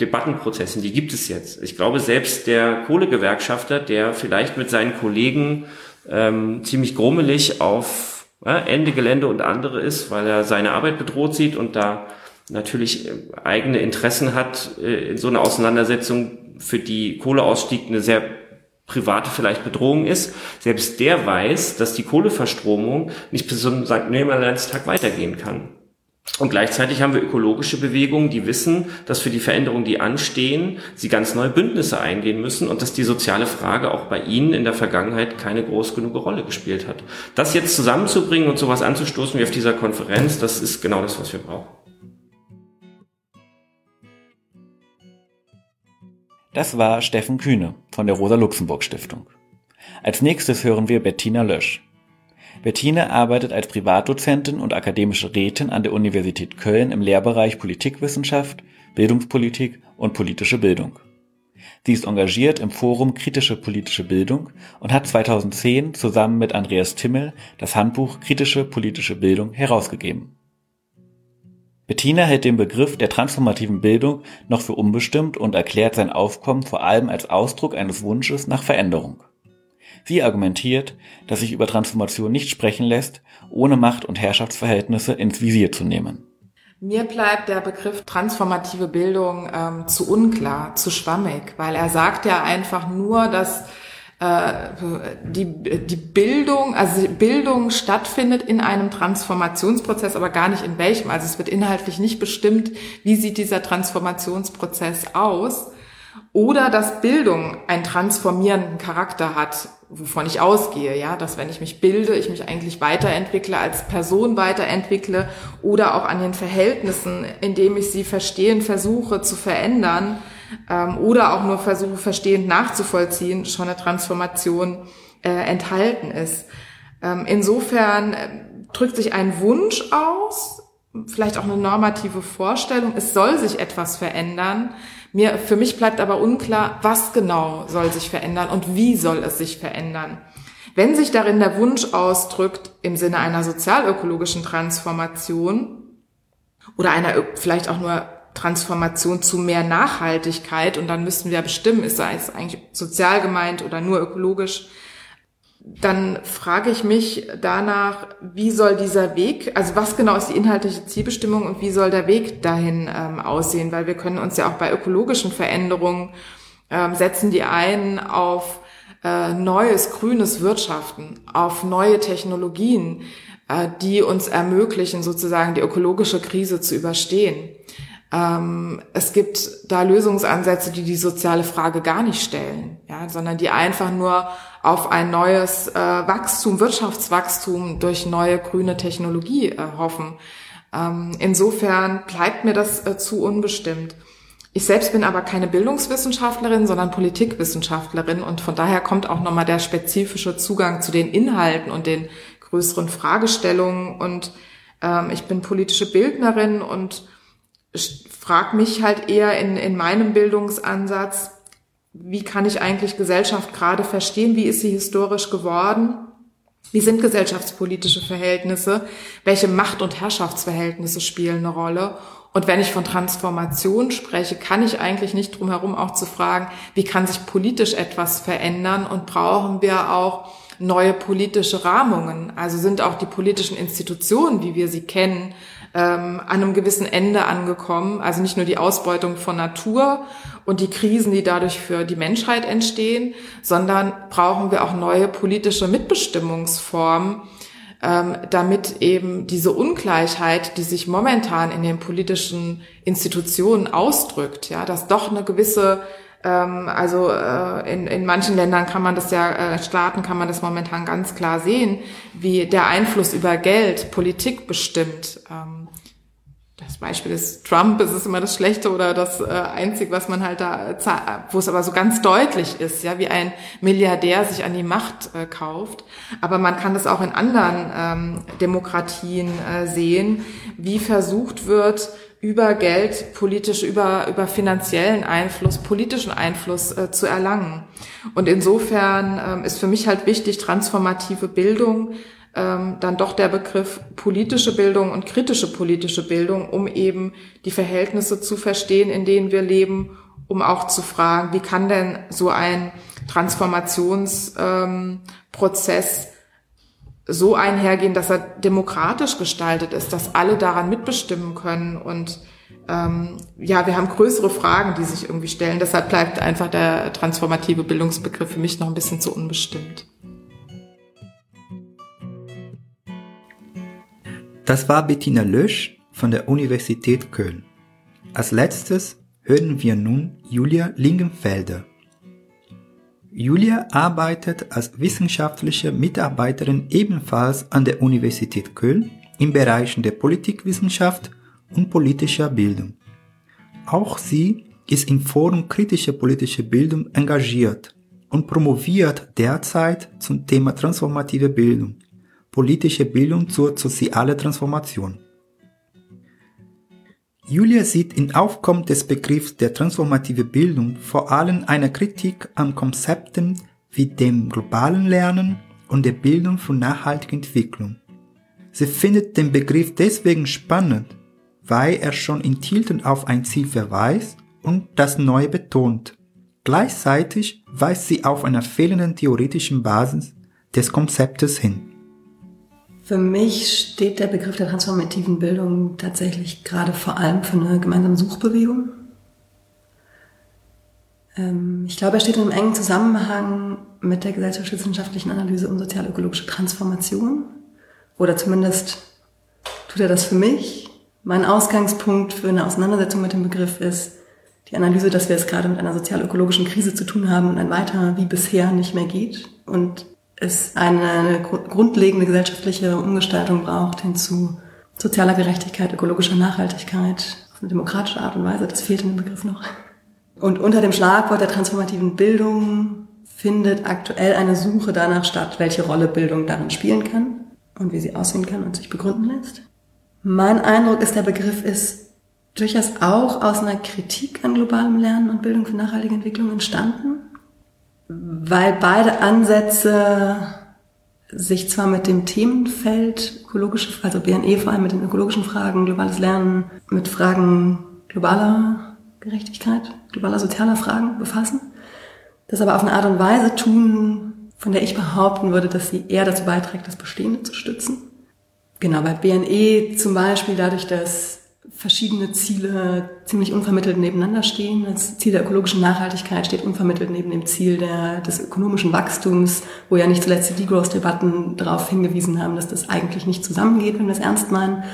Debattenprozessen, die gibt es jetzt. Ich glaube, selbst der Kohlegewerkschafter, der vielleicht mit seinen Kollegen ähm, ziemlich grummelig auf ja, Ende Gelände und andere ist, weil er seine Arbeit bedroht sieht und da natürlich äh, eigene Interessen hat äh, in so einer Auseinandersetzung, für die Kohleausstieg eine sehr private vielleicht Bedrohung ist. Selbst der weiß, dass die Kohleverstromung nicht bis zum St. Nimmerleinstag weitergehen kann. Und gleichzeitig haben wir ökologische Bewegungen, die wissen, dass für die Veränderungen, die anstehen, sie ganz neue Bündnisse eingehen müssen und dass die soziale Frage auch bei ihnen in der Vergangenheit keine groß genug Rolle gespielt hat. Das jetzt zusammenzubringen und sowas anzustoßen wie auf dieser Konferenz, das ist genau das, was wir brauchen. Das war Steffen Kühne von der Rosa-Luxemburg-Stiftung. Als nächstes hören wir Bettina Lösch. Bettina arbeitet als Privatdozentin und akademische Rätin an der Universität Köln im Lehrbereich Politikwissenschaft, Bildungspolitik und politische Bildung. Sie ist engagiert im Forum Kritische politische Bildung und hat 2010 zusammen mit Andreas Timmel das Handbuch Kritische politische Bildung herausgegeben. Bettina hält den Begriff der transformativen Bildung noch für unbestimmt und erklärt sein Aufkommen vor allem als Ausdruck eines Wunsches nach Veränderung. Sie argumentiert, dass sich über Transformation nicht sprechen lässt, ohne Macht- und Herrschaftsverhältnisse ins Visier zu nehmen. Mir bleibt der Begriff transformative Bildung ähm, zu unklar, zu schwammig, weil er sagt ja einfach nur, dass äh, die, die Bildung, also Bildung stattfindet in einem Transformationsprozess, aber gar nicht in welchem. Also es wird inhaltlich nicht bestimmt, wie sieht dieser Transformationsprozess aus. Oder dass Bildung einen transformierenden Charakter hat, wovon ich ausgehe, ja, dass wenn ich mich bilde, ich mich eigentlich weiterentwickle, als Person weiterentwickle oder auch an den Verhältnissen, indem ich sie verstehen versuche zu verändern ähm, oder auch nur versuche verstehend nachzuvollziehen, schon eine Transformation äh, enthalten ist. Ähm, insofern äh, drückt sich ein Wunsch aus, vielleicht auch eine normative Vorstellung, es soll sich etwas verändern, mir, für mich bleibt aber unklar, was genau soll sich verändern und wie soll es sich verändern. Wenn sich darin der Wunsch ausdrückt, im Sinne einer sozialökologischen Transformation oder einer vielleicht auch nur Transformation zu mehr Nachhaltigkeit, und dann müssten wir bestimmen, ist es eigentlich sozial gemeint oder nur ökologisch, dann frage ich mich danach, wie soll dieser Weg, also was genau ist die inhaltliche Zielbestimmung und wie soll der Weg dahin ähm, aussehen? Weil wir können uns ja auch bei ökologischen Veränderungen ähm, setzen die ein auf äh, neues grünes Wirtschaften, auf neue Technologien, äh, die uns ermöglichen, sozusagen die ökologische Krise zu überstehen. Ähm, es gibt da Lösungsansätze, die die soziale Frage gar nicht stellen, ja, sondern die einfach nur auf ein neues äh, Wachstum, Wirtschaftswachstum durch neue grüne Technologie äh, hoffen. Ähm, insofern bleibt mir das äh, zu unbestimmt. Ich selbst bin aber keine Bildungswissenschaftlerin, sondern Politikwissenschaftlerin und von daher kommt auch nochmal der spezifische Zugang zu den Inhalten und den größeren Fragestellungen und ähm, ich bin politische Bildnerin und frage mich halt eher in, in meinem Bildungsansatz, wie kann ich eigentlich Gesellschaft gerade verstehen? Wie ist sie historisch geworden? Wie sind gesellschaftspolitische Verhältnisse? Welche Macht- und Herrschaftsverhältnisse spielen eine Rolle? Und wenn ich von Transformation spreche, kann ich eigentlich nicht drum herum auch zu fragen, wie kann sich politisch etwas verändern und brauchen wir auch neue politische Rahmungen? Also sind auch die politischen Institutionen, wie wir sie kennen, ähm, an einem gewissen Ende angekommen. Also nicht nur die Ausbeutung von Natur und die Krisen, die dadurch für die Menschheit entstehen, sondern brauchen wir auch neue politische Mitbestimmungsformen, ähm, damit eben diese Ungleichheit, die sich momentan in den politischen Institutionen ausdrückt, ja, dass doch eine gewisse also äh, in, in manchen Ländern kann man das ja, äh, Staaten kann man das momentan ganz klar sehen, wie der Einfluss über Geld Politik bestimmt. Ähm, das Beispiel ist Trump, ist es immer das Schlechte oder das äh, Einzige, was man halt da, wo es aber so ganz deutlich ist, ja, wie ein Milliardär sich an die Macht kauft. Aber man kann das auch in anderen ähm, Demokratien sehen, wie versucht wird, über Geld, politisch, über, über finanziellen Einfluss, politischen Einfluss äh, zu erlangen. Und insofern ähm, ist für mich halt wichtig, transformative Bildung ähm, dann doch der Begriff politische Bildung und kritische politische Bildung, um eben die Verhältnisse zu verstehen, in denen wir leben, um auch zu fragen, wie kann denn so ein Transformationsprozess ähm, so einhergehen, dass er demokratisch gestaltet ist, dass alle daran mitbestimmen können und ähm, ja, wir haben größere Fragen, die sich irgendwie stellen. Deshalb bleibt einfach der transformative Bildungsbegriff für mich noch ein bisschen zu unbestimmt. Das war Bettina Lösch von der Universität Köln. Als letztes hören wir nun Julia Lingenfelder. Julia arbeitet als wissenschaftliche Mitarbeiterin ebenfalls an der Universität Köln in Bereichen der Politikwissenschaft und politischer Bildung. Auch sie ist im Forum Kritische politische Bildung engagiert und promoviert derzeit zum Thema transformative Bildung politische Bildung zur sozialen Transformation. Julia sieht im Aufkommen des Begriffs der transformative Bildung vor allem eine Kritik an Konzepten wie dem globalen Lernen und der Bildung für nachhaltige Entwicklung. Sie findet den Begriff deswegen spannend, weil er schon in Tilton auf ein Ziel verweist und das Neue betont. Gleichzeitig weist sie auf einer fehlenden theoretischen Basis des Konzeptes hin. Für mich steht der Begriff der transformativen Bildung tatsächlich gerade vor allem für eine gemeinsame Suchbewegung. Ähm, ich glaube, er steht in einem engen Zusammenhang mit der gesellschaftswissenschaftlichen Analyse um sozial-ökologische Transformation. Oder zumindest tut er das für mich. Mein Ausgangspunkt für eine Auseinandersetzung mit dem Begriff ist die Analyse, dass wir es gerade mit einer sozial-ökologischen Krise zu tun haben und ein weiter wie bisher nicht mehr geht. Und es eine grundlegende gesellschaftliche Umgestaltung braucht hin zu sozialer Gerechtigkeit, ökologischer Nachhaltigkeit auf eine demokratische Art und Weise. Das fehlt in dem Begriff noch. Und unter dem Schlagwort der transformativen Bildung findet aktuell eine Suche danach statt, welche Rolle Bildung darin spielen kann und wie sie aussehen kann und sich begründen lässt. Mein Eindruck ist, der Begriff ist durchaus auch aus einer Kritik an globalem Lernen und Bildung für nachhaltige Entwicklung entstanden weil beide Ansätze sich zwar mit dem Themenfeld ökologische, also BNE vor allem mit den ökologischen Fragen, globales Lernen, mit Fragen globaler Gerechtigkeit, globaler sozialer Fragen befassen, das aber auf eine Art und Weise tun, von der ich behaupten würde, dass sie eher dazu beiträgt, das Bestehende zu stützen. Genau, bei BNE zum Beispiel dadurch, dass verschiedene Ziele ziemlich unvermittelt nebeneinander stehen. Das Ziel der ökologischen Nachhaltigkeit steht unvermittelt neben dem Ziel der, des ökonomischen Wachstums, wo ja nicht zuletzt die Degrowth-Debatten darauf hingewiesen haben, dass das eigentlich nicht zusammengeht, wenn wir es ernst meinen.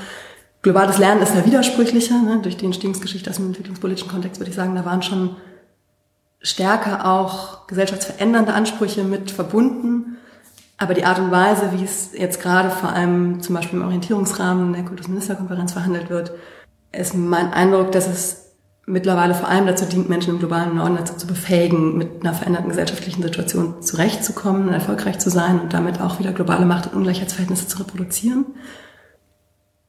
Globales Lernen ist ja widersprüchlicher. Ne? Durch die Entstehungsgeschichte aus dem entwicklungspolitischen Kontext würde ich sagen, da waren schon stärker auch gesellschaftsverändernde Ansprüche mit verbunden. Aber die Art und Weise, wie es jetzt gerade vor allem zum Beispiel im Orientierungsrahmen der Kultusministerkonferenz verhandelt wird, ist mein Eindruck, dass es mittlerweile vor allem dazu dient, Menschen im globalen Norden dazu zu befähigen, mit einer veränderten gesellschaftlichen Situation zurechtzukommen, erfolgreich zu sein und damit auch wieder globale Macht- und Ungleichheitsverhältnisse zu reproduzieren.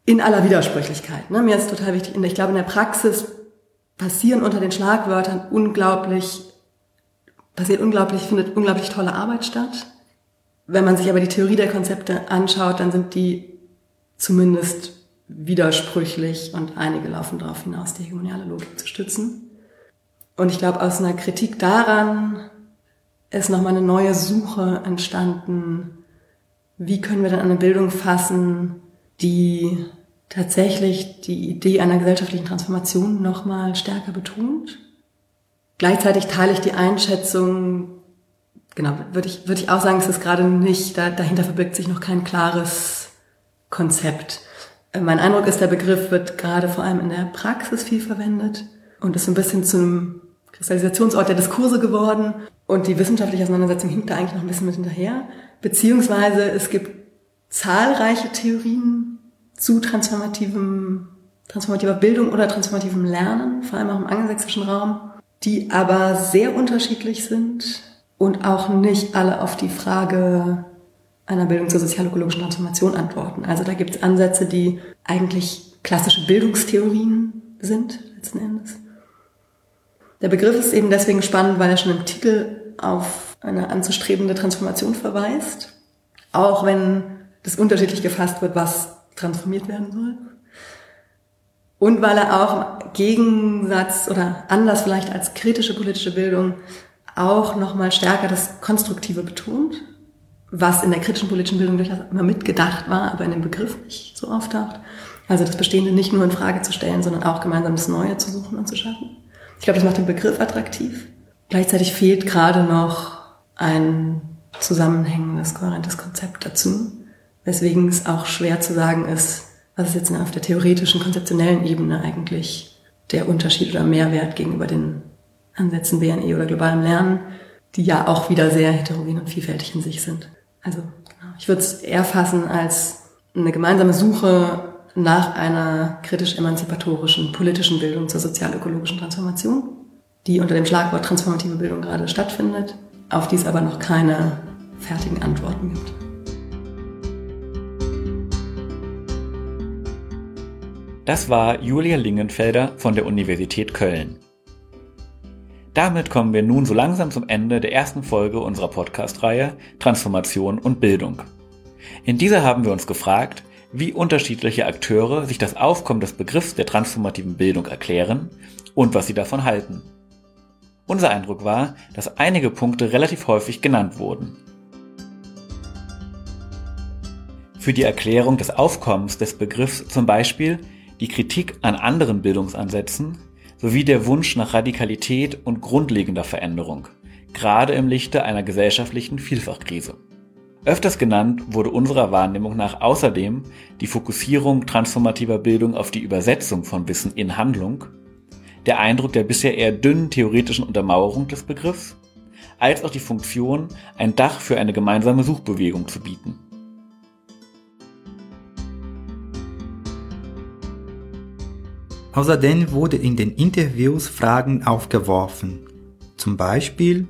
In aller Widersprüchlichkeit. Ne? Mir ist total wichtig, ich glaube, in der Praxis passieren unter den Schlagwörtern unglaublich, passiert unglaublich, findet unglaublich tolle Arbeit statt. Wenn man sich aber die Theorie der Konzepte anschaut, dann sind die zumindest widersprüchlich und einige laufen darauf hinaus, die hegemoniale Logik zu stützen. Und ich glaube, aus einer Kritik daran ist nochmal eine neue Suche entstanden. Wie können wir denn eine Bildung fassen, die tatsächlich die Idee einer gesellschaftlichen Transformation nochmal stärker betont? Gleichzeitig teile ich die Einschätzung, genau, würde ich, würde ich auch sagen, es ist gerade nicht, da, dahinter verbirgt sich noch kein klares Konzept. Mein Eindruck ist, der Begriff wird gerade vor allem in der Praxis viel verwendet und ist ein bisschen zum Kristallisationsort der Diskurse geworden. Und die wissenschaftliche Auseinandersetzung hinkt da eigentlich noch ein bisschen mit hinterher. Beziehungsweise es gibt zahlreiche Theorien zu transformativem, transformativer Bildung oder transformativem Lernen, vor allem auch im angelsächsischen Raum, die aber sehr unterschiedlich sind und auch nicht alle auf die Frage einer Bildung zur sozialökologischen Transformation antworten. Also da gibt es Ansätze, die eigentlich klassische Bildungstheorien sind, letzten Endes. Der Begriff ist eben deswegen spannend, weil er schon im Titel auf eine anzustrebende Transformation verweist, auch wenn das unterschiedlich gefasst wird, was transformiert werden soll. Und weil er auch im Gegensatz oder anders vielleicht als kritische politische Bildung auch nochmal stärker das Konstruktive betont, was in der kritischen politischen Bildung durchaus immer mitgedacht war, aber in dem Begriff nicht so auftaucht. Also das Bestehende nicht nur in Frage zu stellen, sondern auch gemeinsam das Neue zu suchen und zu schaffen. Ich glaube, das macht den Begriff attraktiv. Gleichzeitig fehlt gerade noch ein zusammenhängendes, kohärentes Konzept dazu, weswegen es auch schwer zu sagen ist, was ist jetzt auf der theoretischen, konzeptionellen Ebene eigentlich der Unterschied oder Mehrwert gegenüber den Ansätzen BNE oder globalem Lernen, die ja auch wieder sehr heterogen und vielfältig in sich sind. Also genau. ich würde es eher fassen als eine gemeinsame Suche nach einer kritisch-emanzipatorischen politischen Bildung zur sozial-ökologischen Transformation, die unter dem Schlagwort transformative Bildung gerade stattfindet, auf die es aber noch keine fertigen Antworten gibt. Das war Julia Lingenfelder von der Universität Köln. Damit kommen wir nun so langsam zum Ende der ersten Folge unserer Podcast-Reihe Transformation und Bildung. In dieser haben wir uns gefragt, wie unterschiedliche Akteure sich das Aufkommen des Begriffs der transformativen Bildung erklären und was sie davon halten. Unser Eindruck war, dass einige Punkte relativ häufig genannt wurden. Für die Erklärung des Aufkommens des Begriffs zum Beispiel die Kritik an anderen Bildungsansätzen sowie der Wunsch nach Radikalität und grundlegender Veränderung, gerade im Lichte einer gesellschaftlichen Vielfachkrise. Öfters genannt wurde unserer Wahrnehmung nach außerdem die Fokussierung transformativer Bildung auf die Übersetzung von Wissen in Handlung, der Eindruck der bisher eher dünnen theoretischen Untermauerung des Begriffs, als auch die Funktion, ein Dach für eine gemeinsame Suchbewegung zu bieten. Außerdem wurde in den Interviews Fragen aufgeworfen. Zum Beispiel,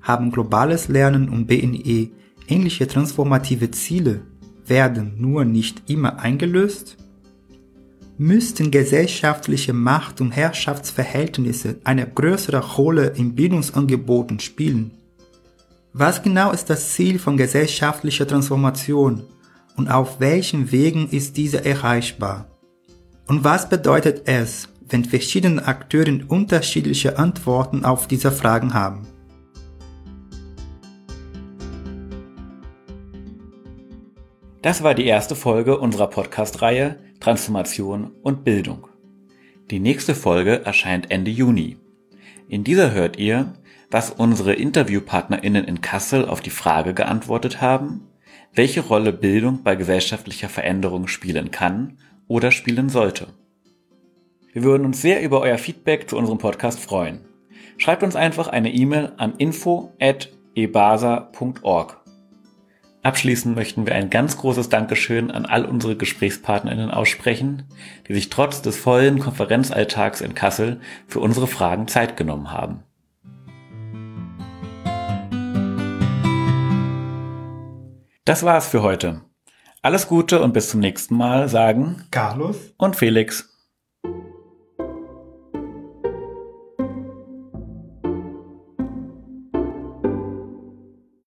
haben globales Lernen und BNE ähnliche transformative Ziele, werden nur nicht immer eingelöst? Müssten gesellschaftliche Macht- und Herrschaftsverhältnisse eine größere Rolle in Bildungsangeboten spielen? Was genau ist das Ziel von gesellschaftlicher Transformation und auf welchen Wegen ist diese erreichbar? Und was bedeutet es, wenn verschiedene Akteure unterschiedliche Antworten auf diese Fragen haben? Das war die erste Folge unserer Podcast-Reihe Transformation und Bildung. Die nächste Folge erscheint Ende Juni. In dieser hört ihr, was unsere InterviewpartnerInnen in Kassel auf die Frage geantwortet haben, welche Rolle Bildung bei gesellschaftlicher Veränderung spielen kann oder spielen sollte. Wir würden uns sehr über euer Feedback zu unserem Podcast freuen. Schreibt uns einfach eine E-Mail an info@ebasa.org. Abschließend möchten wir ein ganz großes Dankeschön an all unsere GesprächspartnerInnen aussprechen, die sich trotz des vollen Konferenzalltags in Kassel für unsere Fragen Zeit genommen haben. Das war's für heute. Alles Gute und bis zum nächsten Mal sagen Carlos und Felix.